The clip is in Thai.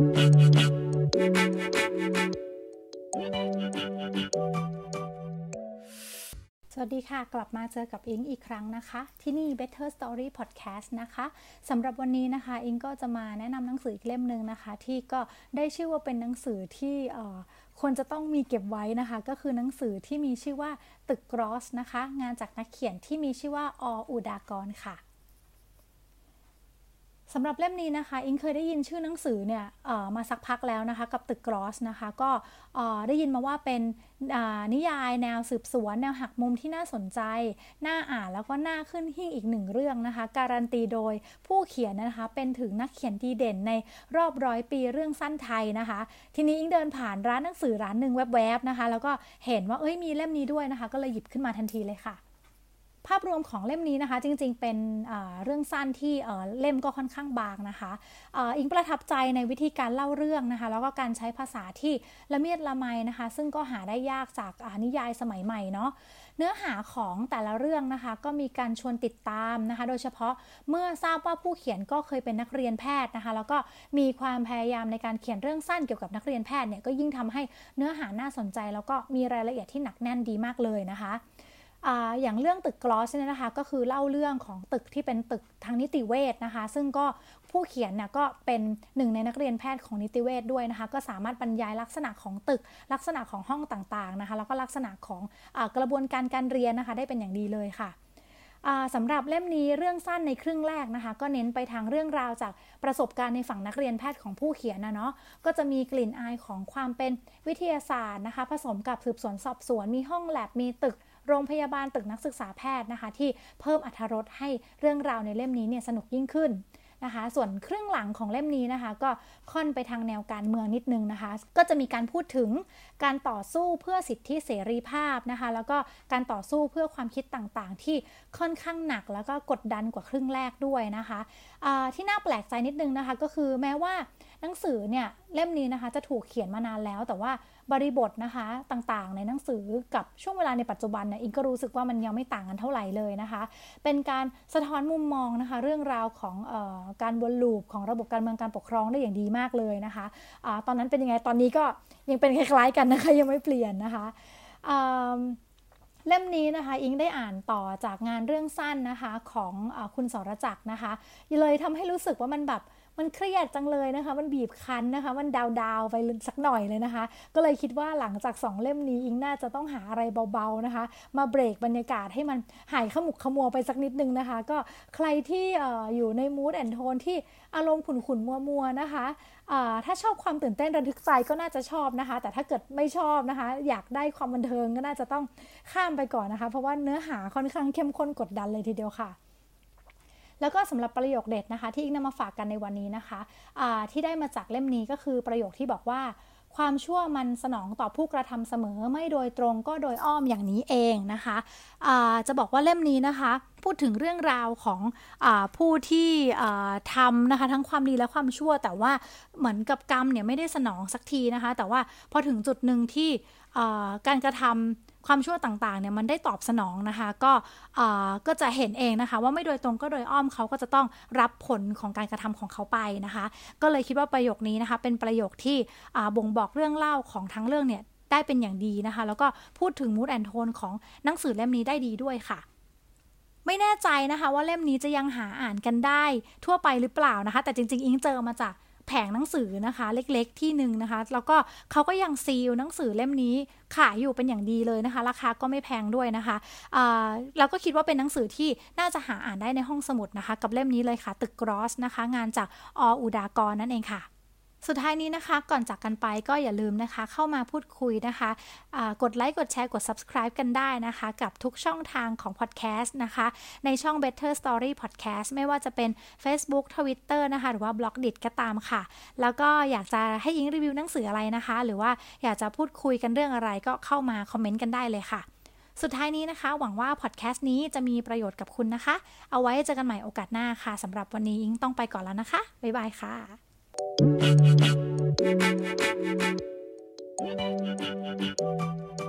สวัสดีค่ะ กลับมาเจอกับอิงอีกครั้งนะคะ ที่นี่ Better Story Podcast นะคะสำหรับวันนี้นะคะ อิงก็จะมาแนะนำหนังสืออีกเล่มหนึ่งนะคะ ที่ก็ได้ชื่อว่าเป็นหนังสือที่ควรจะต้องมีเก็บไว้นะคะ ก็คือหนังสือที่มีชื่อว่าตึกกรอสนะคะ งานจากนักเขียนที่มีชื่อว่าออูดากรค่ะ สำหรับเล่มนี้นะคะ อิงเคยได้ยินชื่อหนังสือเนี่ยมาสักพักแล้วนะคะ กับตึกกรอสนะคะ ก็ได้ยินมาว่าเป็นนิยายแนวสืบสวน แนวหักมุมที่น่าสนใจ น่าอ่านแล้วก็น่าขึ้นหิ่งอีกหนึ่งเรื่องนะคะ การันตีโดยผู้เขียนนะคะ เป็นถึงนักเขียนดีเด่นในรอบร้อยปีเรื่องสั้นไทยนะคะ ทีนี้อิงเดินผ่านร้านหนังสือร้านหนึ่งแวบๆนะคะ แล้วก็เห็นว่าเอ้ยมีเล่มนี้ด้วยนะคะ ก็เลยหยิบขึ้นมาทันทีเลยค่ะ ภาพรวมของเล่มนี้นะคะ จริงๆ เป็นเรื่องสั้นที่เล่มก็ค่อนข้างบางนะคะอิงประทับใจในวิธีการเล่าเรื่องนะคะ แล้วก็การใช้ภาษาที่ละเมียดละไมนะคะ ซึ่งก็หาได้ยากจากนิยายสมัยใหม่เนาะเนื้อหาของแต่ละเรื่องนะคะ ก็มีการชวนติดตามนะคะ โดยเฉพาะเมื่อทราบว่าผู้เขียนก็เคยเป็นนักเรียนแพทย์นะคะ แล้วก็มีความพยายามในการเขียนเรื่องสั้นเกี่ยวกับนักเรียนแพทย์เนี่ยก็ยิ่งทำให้เนื้อหาน่าสนใจ แล้วก็มีรายละเอียดที่หนักแน่นดีมากเลยนะคะ ออย่างเรื่องตึกกลอสเนี่ยนะคะก็คือเล่าเรื่องของตึกที่เป็นตึกทางนิติเวชนะคะ ซึ่งก็ผู้เขียนเนี่ยก็เป็นหนึ่งในนักเรียนแพทย์ของนิติเวชด้วยนะคะ ก็สามารถบรรยายลักษณะของตึกลักษณะของห้องต่างๆนะคะ แล้วก็ลักษณะของอกระบวนการการเรียนนะคะ ได้เป็นอย่างดีเลยค่ะสำหรับเล่มนี้เรื่องสั้นในครึ่งแรกนะคะ ก็เน้นไปทางเรื่องราวจากประสบการณ์ในฝั่งนักเรียนแพทย์ของผู้เขียนนะเนาะก็จะมีกลิ่นอายของความเป็นวิทยาศาสตร์นะคะ ผสมกับสืบสวนสอบสวนมีห้องแลบมีตึก โรงพยาบาลตึกนักศึกษาแพทย์นะคะ ที่เพิ่มอรรถรสให้เรื่องราวในเล่มนี้เนี่ยสนุกยิ่งขึ้น นะคะ ส่วนครึ่งหลังของเล่มนี้นะคะ ก็ค่อนไปทางแนวการเมืองนิดนึงนะคะ ก็จะมีการพูดถึงการต่อสู้เพื่อสิทธิเสรีภาพนะคะ แล้วก็การต่อสู้เพื่อความคิดต่างๆ ที่ค่อนข้างหนักแล้วก็กดดันกว่าครึ่งแรกด้วยนะคะที่น่าแปลกใจนิดนึงนะคะ ก็คือแม้ว่าหนังสือเนี่ยเล่มนี้นะคะจะถูกเขียนมานานแล้ว แต่ว่าบริบทนะคะต่างๆ ในหนังสือกับช่วงเวลาในปัจจุบันเนี่ยอิงก็รู้สึกว่ามันยังไม่ต่างกันเท่าไหร่เลยนะคะ เป็นการสะท้อนมุมมองนะคะ เรื่องราวของออการวนลูปของระบบการเมืองการปกครองได้อย่างดีมากเลยนะคะอะตอนนั้นเป็นยังไงตอนนี้ก็ยังเป็นคล้ายๆกันนะคะยังไม่เปลี่ยนนะคะเล่มนี้นะคะอิงได้อ่านต่อจากงานเรื่องสั้นนะคะของอคุณสรจักรนะคะเลยทำให้รู้สึกว่ามันแบบ มันเครียดจังเลยนะคะ มันบีบคั้นนะคะ มันดาวดาวไปสักหน่อยเลยนะคะ ก็เลยคิดว่าหลังจากสองเล่มนี้อิงน่าจะต้องหาอะไรเบาๆนะคะ มาเบรกบรรยากาศให้มันหายขมุกขมัวไปสักนิดนึงนะคะ ก็ใครที่อยู่ในมูดแอนโทนที่อารมณ์ขุ่นๆมัวๆนะคะถ้าชอบความตื่นเต้นระทึกใจก็น่าจะชอบนะคะ แต่ถ้าเกิดไม่ชอบนะคะ อยากได้ความบันเทิงก็น่าจะต้องข้ามไปก่อนนะคะ เพราะว่าเนื้อหาค่อนข้างเข้มข้นกดดันเลยทีเดียวค่ะ แล้วก็สำหรับประโยคเด็ดนะคะ ที่อิงนำมาฝากกันในวันนี้นะคะะที่ได้มาจากเล่มนี้ก็คือประโยคที่บอกว่า ความชั่วมันสนองต่อผู้กระทำเสมอไม่โดยตรงก็โดยอ้อมอย่างนี้เองนะคะะจะบอกว่าเล่มนี้นะคะ พูดถึงเรื่องราวของอผู้ที่ทำนะคะทั้งความดีและความชั่ว แต่ว่าเหมือนกับกรรมเนี่ยไม่ได้สนองสักทีนะคะ แต่ว่าพอถึงจุดหนึ่งที่การกระทำ ความชั่วต่างๆเนี่ยมันได้ตอบสนองนะคะ ก็ก็จะเห็นเองนะคะ ว่าไม่โดยตรงก็โดยอ้อมเขาก็จะต้องรับผลของการกระทำของเขาไปนะคะ ก็เลยคิดว่าประโยคนี้นะคะ เป็นประโยคที่บ่งบอกเรื่องเล่าของทั้งเรื่องเนี่ยได้เป็นอย่างดีนะคะ แล้วก็พูดถึงมูดแอนโทนของหนังสือเล่มนี้ได้ดีด้วยค่ะไม่แน่ใจนะคะว่าเล่มนี้จะยังหาอ่านกันได้ทั่วไปหรือเปล่านะคะ แต่จริง ๆ อิงเจอมาจาก แผงหนังสือนะคะ เล็กๆที่หนึ่งนะคะ แล้วก็เขาก็ยังซีลหนังสือเล่มนี้ขายอยู่เป็นอย่างดีเลยนะคะ ราคาก็ไม่แพงด้วยนะคะเราก็คิดว่าเป็นหนังสือที่น่าจะหาอ่านได้ในห้องสมุดนะคะ กับเล่มนี้เลยค่ะ ตึกกรอสนะคะ งานจากออุดากรนั่นเองค่ะ สุดท้ายนี้นะคะ ก่อนจากกันไปก็อย่าลืมนะคะ เข้ามาพูดคุยนะคะะกดไลค์กดแชร์กด subscribe กันได้นะคะ กับทุกช่องทางของ podcast นะคะ ในช่อง Better Story Podcast ไม่ว่าจะเป็น Facebook Twitter นะคะ หรือว่า b ล็อกดิก็ตามค่ะ แล้วก็อยากจะให้ยิงรีวิวหนังสืออะไรนะคะ หรือว่าอยากจะพูดคุยกันเรื่องอะไรก็เข้ามาคอมเมนต์กันได้เลยค่ะสุดท้ายนี้นะคะ หวังว่าพอดแคสต์นี้จะมีประโยชน์กับคุณนะคะ เอาไว้เจอกันใหม่โอกาสหน้าค่ะสำหรับวันนี้อิงต้องไปก่อนแล้วนะคะ บ๊ายบายค่ะ Thank you.